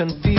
confusion.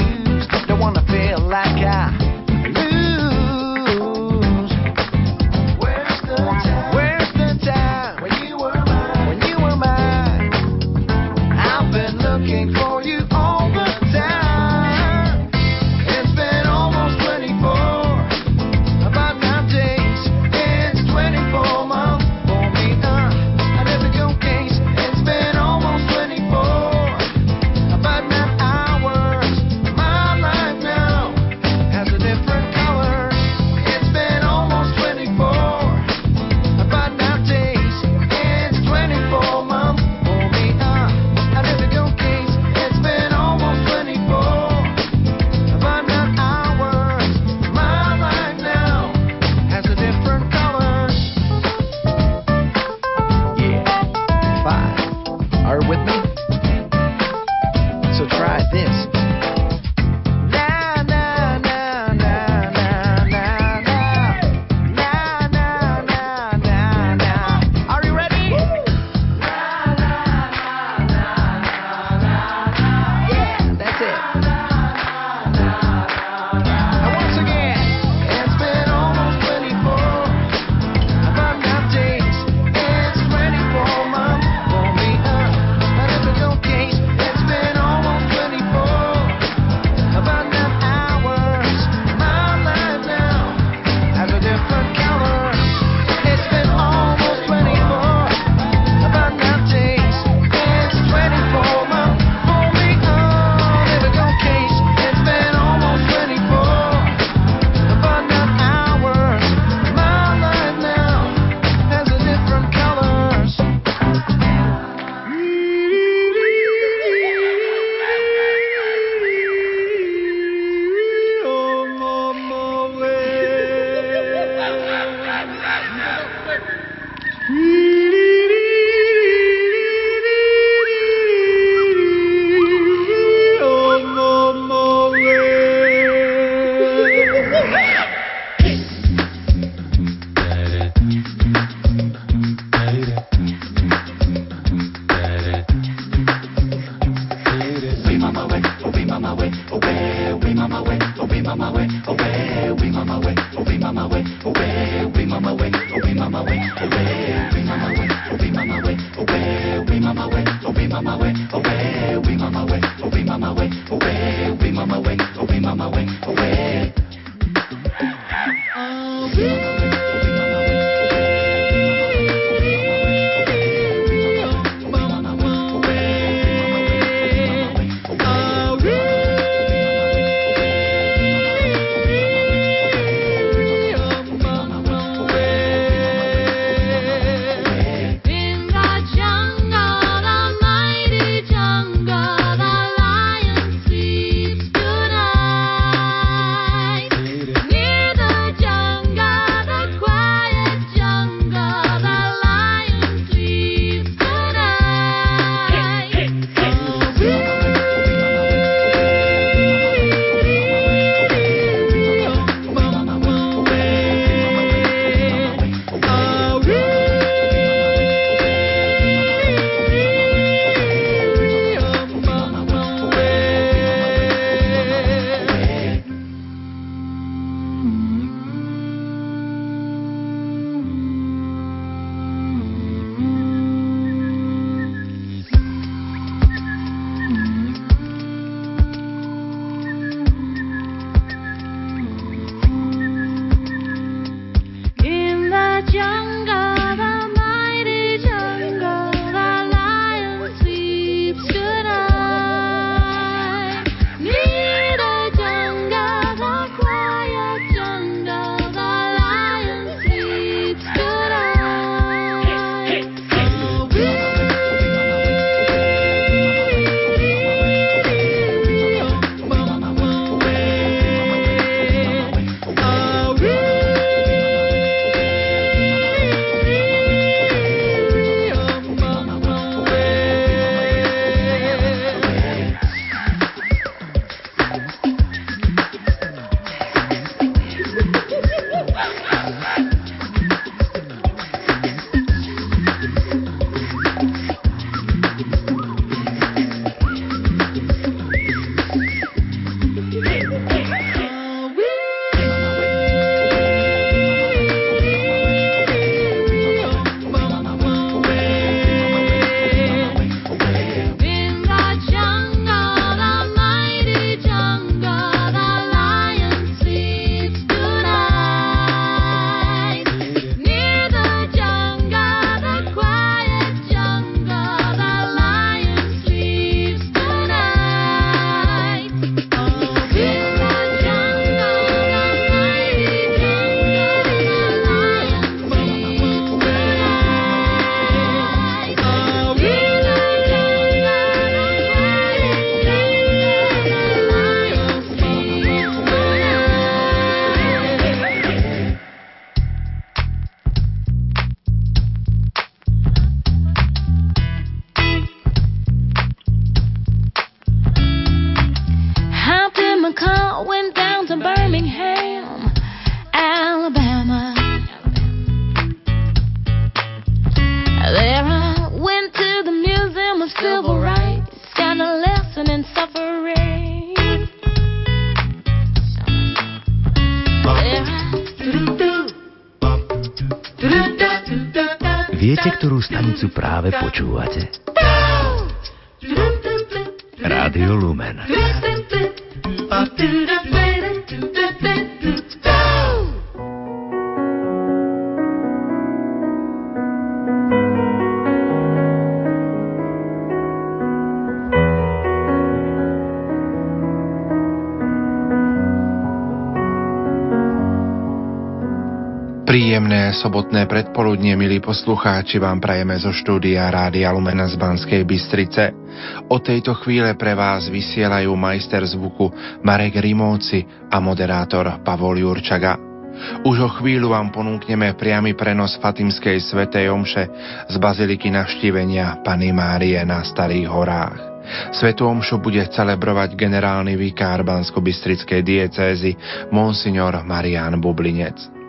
Práve počúvate? Rádio Lumen. Príjemné sobotné predpoludnie, milí poslucháči, vám prajeme zo štúdia Rádia Lumena z Banskej Bystrice. O tejto chvíle pre vás vysielajú majster zvuku Marek Rimóci a moderátor Pavol Jurčaga. Už o chvíľu vám ponúkneme priamy prenos Fatimskej svetej omše z Baziliky navštívenia Pany Márie na Starých horách. Svetu omšu bude celebrovať generálny vikár Bansko-Bystrickej diecézy Monsignor Marian Bublinec.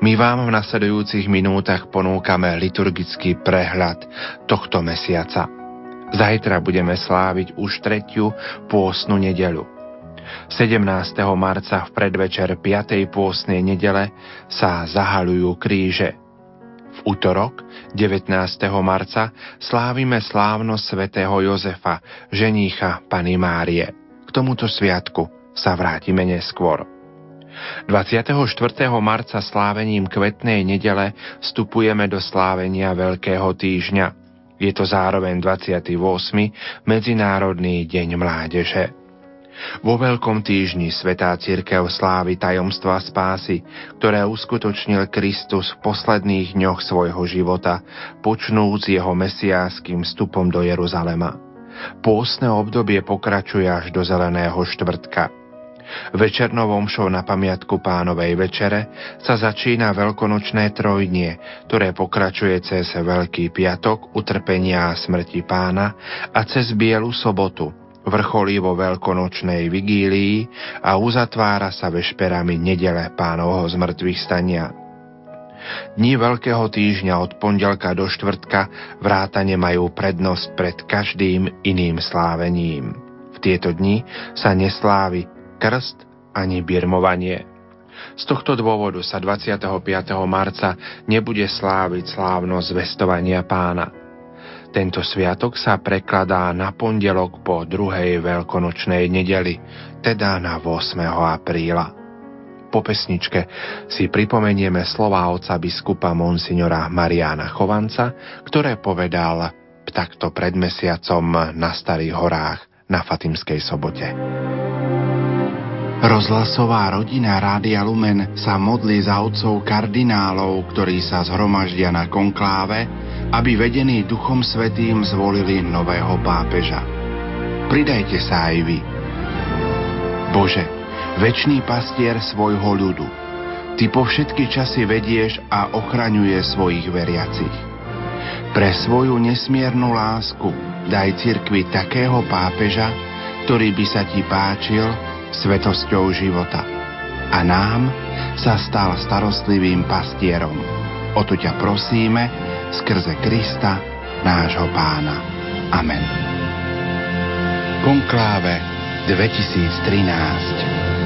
My vám v nasledujúcich minútach ponúkame liturgický prehľad tohto mesiaca. Zajtra budeme sláviť už tretiu pôsnu nedelu. 17. marca v predvečer 5. pôsnej nedele sa zahalujú kríže. V útorok 19. marca slávime slávnosť svätého Jozefa, ženícha Pany Márie. K tomuto sviatku sa vrátime neskôr. 24. marca slávením kvetnej nedele vstupujeme do slávenia Veľkého týždňa. Je to zároveň 28. Medzinárodný deň mládeže. Vo Veľkom týždni Svetá Církev slávy tajomstva spásy, ktoré uskutočnil Kristus v posledných dňoch svojho života, počnúc jeho mesiáským vstupom do Jeruzalema. Pôstne obdobie pokračuje až do Zeleného štvrtka. Večernovom show na pamiatku pánovej večere sa začína veľkonočné trojnie, ktoré pokračuje cez Veľký piatok, utrpenia a smrti pána a cez Bielu sobotu, vrcholí vo veľkonočnej vigílii a uzatvára sa vešperami nedele pánovho zmrtvých stania. Dni Veľkého týždňa od pondelka do štvrtka vrátane majú prednosť pred každým iným slávením. V tieto dni sa neslávi krst ani birmovanie. Z tohto dôvodu sa 25. marca nebude sláviť slávnosť zvestovania pána. Tento sviatok sa prekladá na pondelok po druhej veľkonočnej nedeli, teda na 8. apríla. Po pesničke si pripomenieme slova oca biskupa monsignora Mariana Chovanca, ktoré povedal takto pred mesiacom na Starých horách na Fatimskej sobote. Rozhlasová rodina Rádia Lumen sa modlí za otcov kardinálov, ktorí sa zhromaždia na konkláve, aby vedení Duchom Svetým zvolili nového pápeža. Pridajte sa aj vy. Bože, väčší pastier svojho ľudu, Ty po všetky časy vedieš a ochraňuje svojich veriacich. Pre svoju nesmiernu lásku daj cirkvi takého pápeža, ktorý by sa Ti páčil svetosťou života. A nám sa stal starostlivým pastierom. O to ťa prosíme skrze Krista, nášho pána. Amen. Konkláve 2013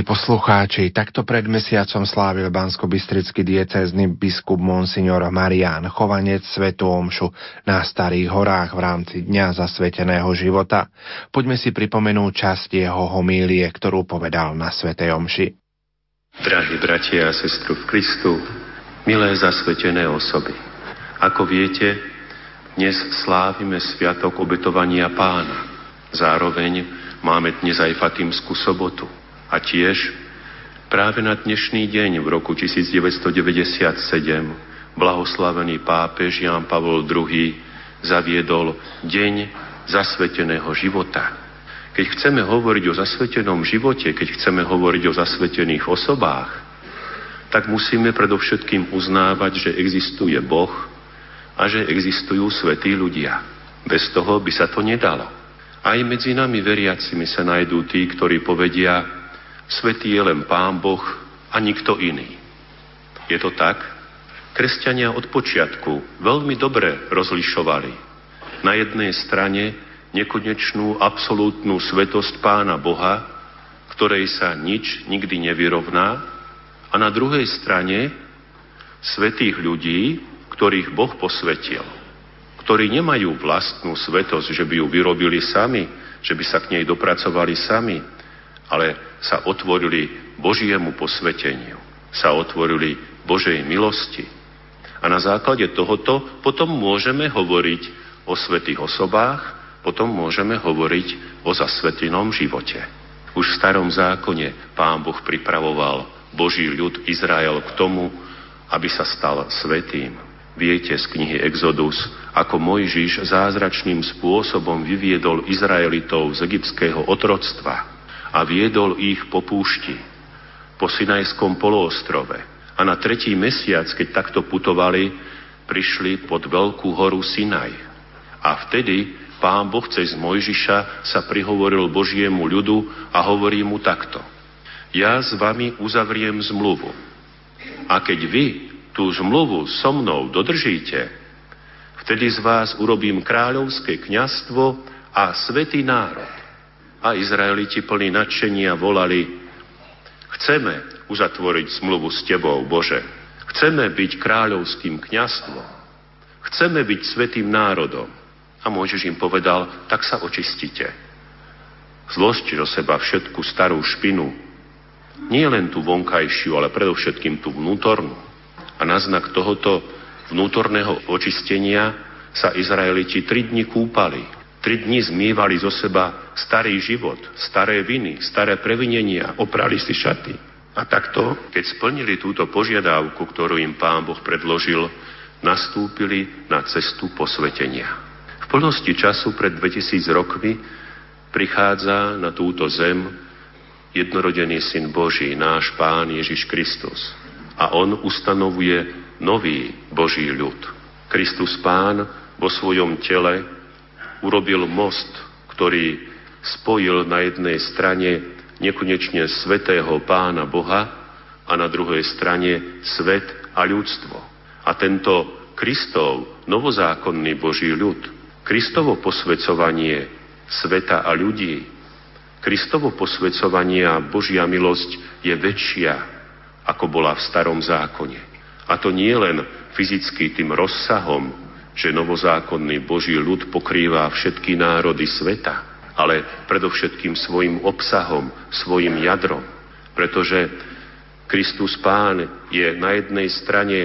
Milí poslucháči, takto pred mesiacom slávil bansko-bystrický diecézny biskup Monsignor Marián Chovanec Svetu Omšu na Starých horách v rámci Dňa zasveteného života. Poďme si pripomenúť časť jeho homílie, ktorú povedal na Svetej Omši. Drahí bratia a sestru v Kristu, milé zasvetené osoby, ako viete, dnes slávime Sviatok obetovania pána. Zároveň máme dnes aj Fatimskú sobotu – a tiež práve na dnešný deň v roku 1997 blahoslavený pápež Jan Pavol II zaviedol Deň zasveteného života. Keď chceme hovoriť o zasvetenom živote, keď chceme hovoriť o zasvetených osobách, tak musíme predovšetkým uznávať, že existuje Boh a že existujú svetí ľudia. Bez toho by sa to nedalo. Aj medzi nami veriacimi sa najdú tí, ktorí povedia, Svetý je len Pán Boh a nikto iný. Je to tak? Kresťania od počiatku veľmi dobre rozlišovali. Na jednej strane nekonečnú absolútnu svetosť Pána Boha, ktorej sa nič nikdy nevyrovná, a na druhej strane svetých ľudí, ktorých Boh posvetil, ktorí nemajú vlastnú svetosť, že by ju vyrobili sami, že by sa k nej dopracovali sami, ale sa otvorili Božiemu posveteniu, sa otvorili Božej milosti. A na základe tohoto potom môžeme hovoriť o svetých osobách, potom môžeme hovoriť o zasvetenom živote. Už v starom zákone Pán Boh pripravoval Boží ľud Izrael k tomu, aby sa stal svetým. Viete z knihy Exodus, ako Mojžiš zázračným spôsobom vyviedol Izraelitov z egyptského otroctva a viedol ich po púšti, po Sinajskom poloostrove. A na tretí mesiac, keď takto putovali, prišli pod veľkú horu Sinaj. A vtedy pán Boh cez Mojžiša sa prihovoril Božiemu ľudu a hovorí mu takto. Ja s vami uzavriem zmluvu. A keď vy tú zmluvu so mnou dodržíte, vtedy z vás urobím kráľovské kňastvo a svetý národ. A Izraeliti plní nadšenia volali, chceme uzatvoriť zmluvu s Tebou, Bože. Chceme byť kráľovským kňastvom. Chceme byť svetým národom. A Mojžiš im povedal, tak sa očistite. Zložte do seba všetku starú špinu. Nie len tú vonkajšiu, ale predovšetkým tú vnútornú. A na znak tohoto vnútorného očistenia sa Izraeliti tri dni kúpali Tri dni zmývali zo seba starý život, staré viny, staré previnenia, oprali si šaty. A takto, keď splnili túto požiadavku, ktorú im Pán Boh predložil, nastúpili na cestu posvetenia. V plnosti času pred 2000 rokmi prichádza na túto zem jednorodený Syn Boží, náš Pán Ježiš Kristus. A On ustanovuje nový Boží ľud. Kristus Pán vo svojom tele urobil most, ktorý spojil na jednej strane nekonečne svetého pána Boha a na druhej strane svet a ľudstvo. A tento Kristov novozákonný Boží ľud, Kristovo posvecovanie sveta a ľudí, Kristovo posvecovanie a Božia milosť je väčšia, ako bola v starom zákone. A to nie len fyzicky tým rozsahom, že novozákonný Boží ľud pokrýva všetky národy sveta, ale predovšetkým svojim obsahom, svojim jadrom. Pretože Kristus Pán je na jednej strane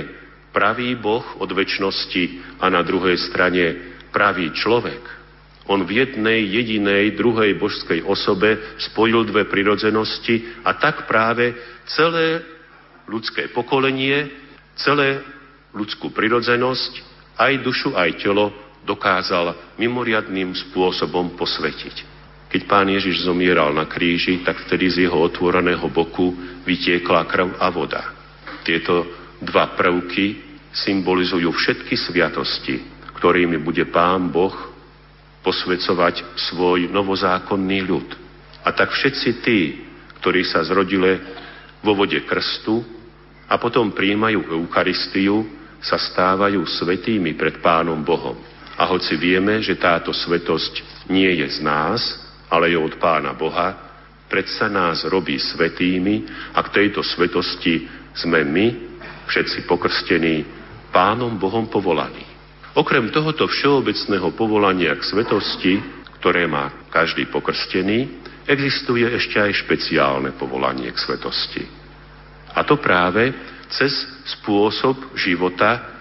pravý Boh od väčšnosti a na druhej strane pravý človek. On v jednej jedinej druhej božskej osobe spojil dve prirodzenosti a tak práve celé ľudské pokolenie, celé ľudskú prirodzenosť aj dušu, aj telo dokázal mimoriadným spôsobom posvetiť. Keď pán Ježiš zomieral na kríži, tak vtedy z jeho otvoreného boku vytiekla krv a voda. Tieto dva prvky symbolizujú všetky sviatosti, ktorými bude pán Boh posvecovať svoj novozákonný ľud. A tak všetci tí, ktorí sa zrodili vo vode krstu a potom príjmajú Eucharistiu, sa stávajú svetými pred Pánom Bohom. A hoci vieme, že táto svetosť nie je z nás, ale je od Pána Boha, predsa nás robí svetými a k tejto svetosti sme my, všetci pokrstení, Pánom Bohom povolaní. Okrem tohoto všeobecného povolania k svetosti, ktoré má každý pokrstený, existuje ešte aj špeciálne povolanie k svetosti. A to práve cez spôsob života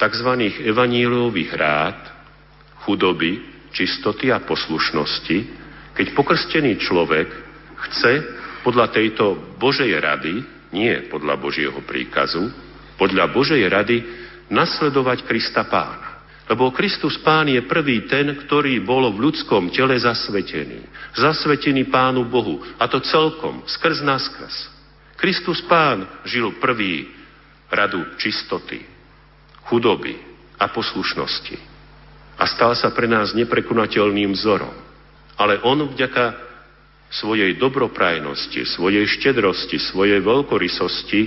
tzv. evaníliových rád, chudoby, čistoty a poslušnosti, keď pokrstený človek chce podľa tejto Božej rady, nie podľa Božieho príkazu, podľa Božej rady nasledovať Krista pána. Lebo Kristus Pán je prvý ten, ktorý bol v ľudskom tele zasvetený. Zasvetený Pánu Bohu. A to celkom, skrz naskrz. Kristus Pán žil prvý radu čistoty, chudoby a poslušnosti. A stal sa pre nás neprekonateľným vzorom. Ale on vďaka svojej dobroprajnosti, svojej štedrosti, svojej veľkorysosti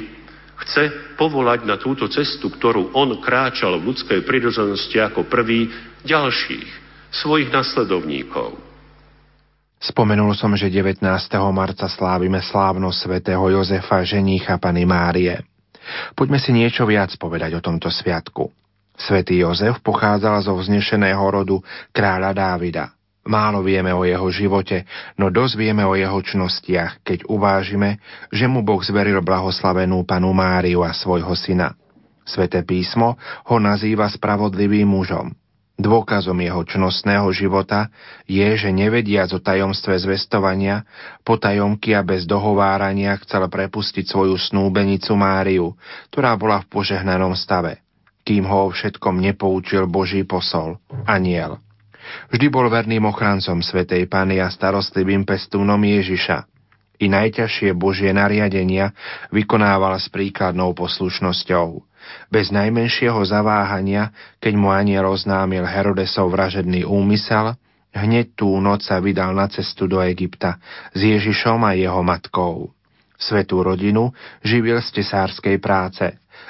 chce povolať na túto cestu, ktorú on kráčal v ľudskej prirodzenosti ako prvý, ďalších, svojich nasledovníkov. Spomenul som, že 19. marca slávime slávnosť svätého Jozefa, ženícha Pany Márie. Poďme si niečo viac povedať o tomto sviatku. Svetý Jozef pochádzal zo vznešeného rodu kráľa Dávida. Málo vieme o jeho živote, no dosť vieme o jeho čnostiach, keď uvážime, že mu Boh zveril blahoslavenú panu Máriu a svojho syna. Sveté písmo ho nazýva spravodlivým mužom. Dôkazom jeho čnostného života je, že nevediac o tajomstve zvestovania, potajomky a bez dohovárania chcel prepustiť svoju snúbenicu Máriu, ktorá bola v požehnanom stave, kým ho o všetkom nepoučil Boží posol, aniel. Vždy bol verným ochrancom Svetej Pany a starostlivým pestúnom Ježiša. I najťažšie Božie nariadenia vykonával s príkladnou poslušnosťou. Bez najmenšieho zaváhania, keď mu aniel oznámil Herodesov vražedný úmysel, hneď tú noc sa vydal na cestu do Egypta s Ježišom a jeho matkou. Svetú rodinu živil z tesárskej práce.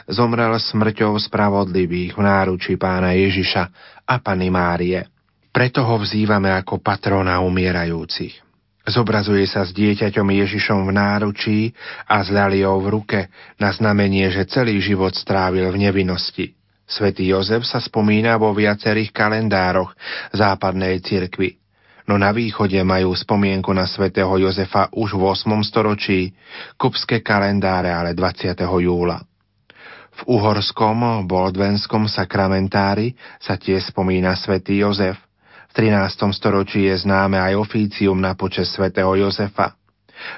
Zomrel smrťou spravodlivých v náruči pána Ježiša a Pany Márie. Preto ho vzývame ako patrona umierajúcich. Zobrazuje sa s dieťaťom Ježišom v náručí a s ľaliou v ruke na znamenie, že celý život strávil v nevinnosti. Svetý Jozef sa spomína vo viacerých kalendároch západnej cirkvi, no na východe majú spomienku na svätého Jozefa už v 8. storočí, kupské kalendáre ale 20. júla. V uhorskom boldvenskom sakramentári sa tiež spomína svätý Jozef – v 13. storočí je známe aj ofícium na počas svätého Jozefa.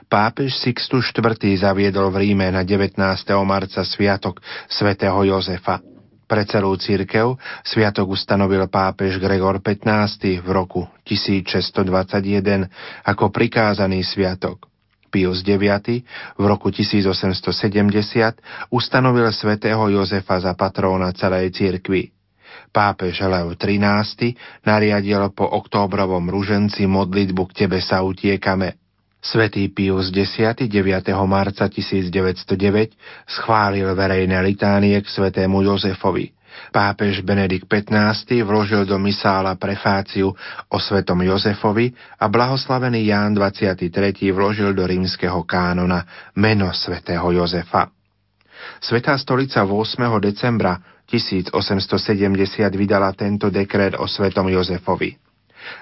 Pápež Sixtus IV. zaviedol v Ríme na 19. marca sviatok svätého Jozefa. Pre celú církev sviatok ustanovil pápež Gregor XV. v roku 1621 ako prikázaný sviatok. Pius IX. v roku 1870 ustanovil svätého Jozefa za patróna celej církvy. Pápež Leo XIII nariadil po októbrovom ruženci modlitbu k tebe sa utiekame. Svetý Pius X 9. marca 1909 schválil verejné litánie k svetému Jozefovi. Pápež Benedikt XV vložil do misála prefáciu o svetom Jozefovi a blahoslavený Ján 23. vložil do rímskeho kánona meno svätého Jozefa. Svetá stolica 8. decembra 1870 vydala tento dekret o svetom Jozefovi.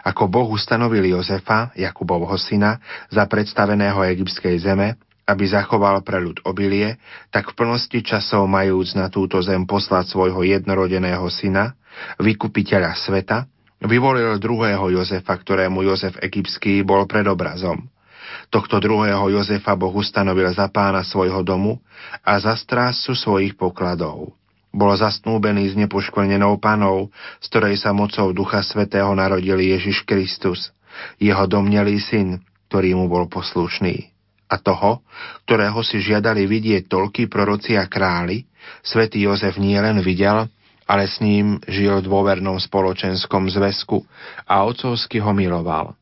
Ako Boh ustanovil Jozefa, Jakubovho syna, za predstaveného egyptskej zeme, aby zachoval pre ľud obilie, tak v plnosti časov majúc na túto zem poslať svojho jednorodeného syna, vykupiteľa sveta, vyvolil druhého Jozefa, ktorému Jozef egyptský bol predobrazom. Tohto druhého Jozefa Boh ustanovil za pána svojho domu a za strásu svojich pokladov. Bol zasnúbený s nepoškvrnenou panou, z ktorej sa mocou Ducha Svetého narodil Ježiš Kristus, jeho domnelý syn, ktorý mu bol poslušný. A toho, ktorého si žiadali vidieť toľký proroci a králi, svätý Jozef nielen videl, ale s ním žil v dôvernom spoločenskom zväzku a ocovsky ho miloval.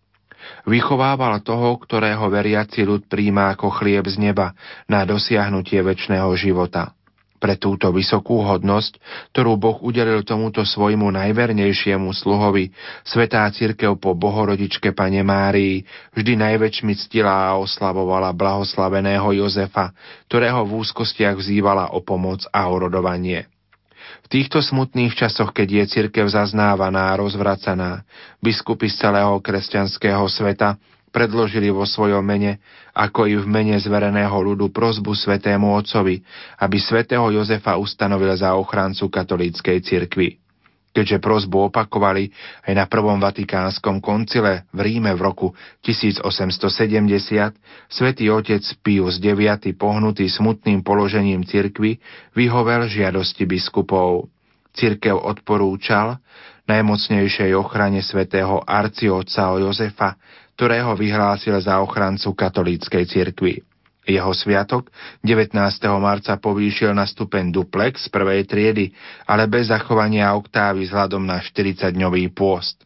Vychovával toho, ktorého veriaci ľud príjma ako chlieb z neba na dosiahnutie väčšného života – Pre túto vysokú hodnosť, ktorú Boh udelil tomuto svojmu najvernejšiemu sluhovi, svetá církev po bohorodičke Pane Márii vždy najväčšmi ctila a oslavovala blahoslaveného Jozefa, ktorého v úzkostiach vzývala o pomoc a orodovanie. V týchto smutných časoch, keď je cirkev zaznávaná a rozvracaná, biskupy z celého kresťanského sveta predložili vo svojom mene, ako i v mene zvereného ľudu prozbu svetému Otcovi, aby svätého Jozefa ustanovil za ochrancu katolíckej cirkvi. Keďže prozbu opakovali aj na prvom vatikánskom koncile v Ríme v roku 1870, svätý otec Pius IX, pohnutý smutným položením cirkvy, vyhovel žiadosti biskupov. Cirkev odporúčal najmocnejšej ochrane svätého arciotca Jozefa ktorého vyhlásil za ochrancu katolíckej cirkvi. Jeho sviatok 19. marca povýšil na stupeň duplex prvej triedy, ale bez zachovania oktávy vzhľadom na 40-dňový pôst.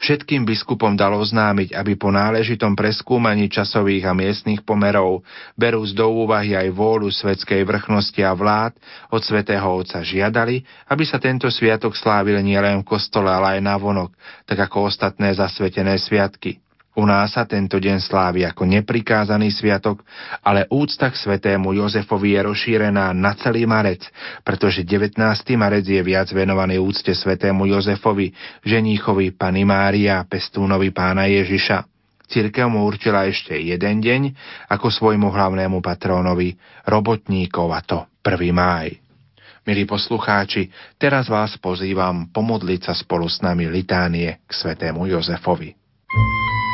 Všetkým biskupom dal oznámiť, aby po náležitom preskúmaní časových a miestnych pomerov, berúc do úvahy aj vôľu svetskej vrchnosti a vlád, od svätého Otca žiadali, aby sa tento sviatok slávil nielen v kostole, ale aj na vonok, tak ako ostatné zasvetené sviatky. U nás sa tento deň slávi ako neprikázaný sviatok, ale úcta k svetému Jozefovi je rozšírená na celý marec, pretože 19. marec je viac venovaný úcte svetému Jozefovi, ženíchovi Pany Mária a pestúnovi pána Ježiša. Církev mu určila ešte jeden deň ako svojmu hlavnému patrónovi robotníkov a to 1. máj. Milí poslucháči, teraz vás pozývam pomodliť sa spolu s nami litánie k svetému Jozefovi. Pane,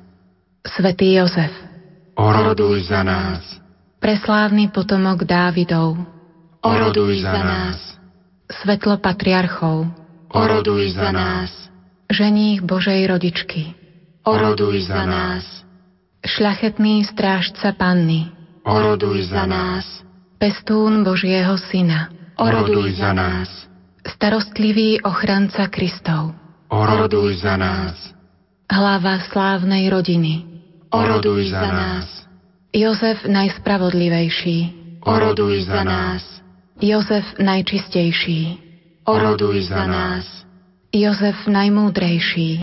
Svetý Jozef, Oroduj za nás. preslávny potomok Dávidov, Oroduj za nás. svetlo patriarchov, Oroduj za nás. ženích Božej rodičky, Oroduj za nás. šľachetný strážca Panny, Oroduj za nás. pestún Božieho Syna, Oroduj za nás. starostlivý ochranca Kristov, Oroduj za nás. hlava slávnej rodiny, Oroduj za nás. Jozef najspravodlivejší, Oroduj za nás. Jozef najčistejší, Oroduj za nás. Jozef najmúdrejší,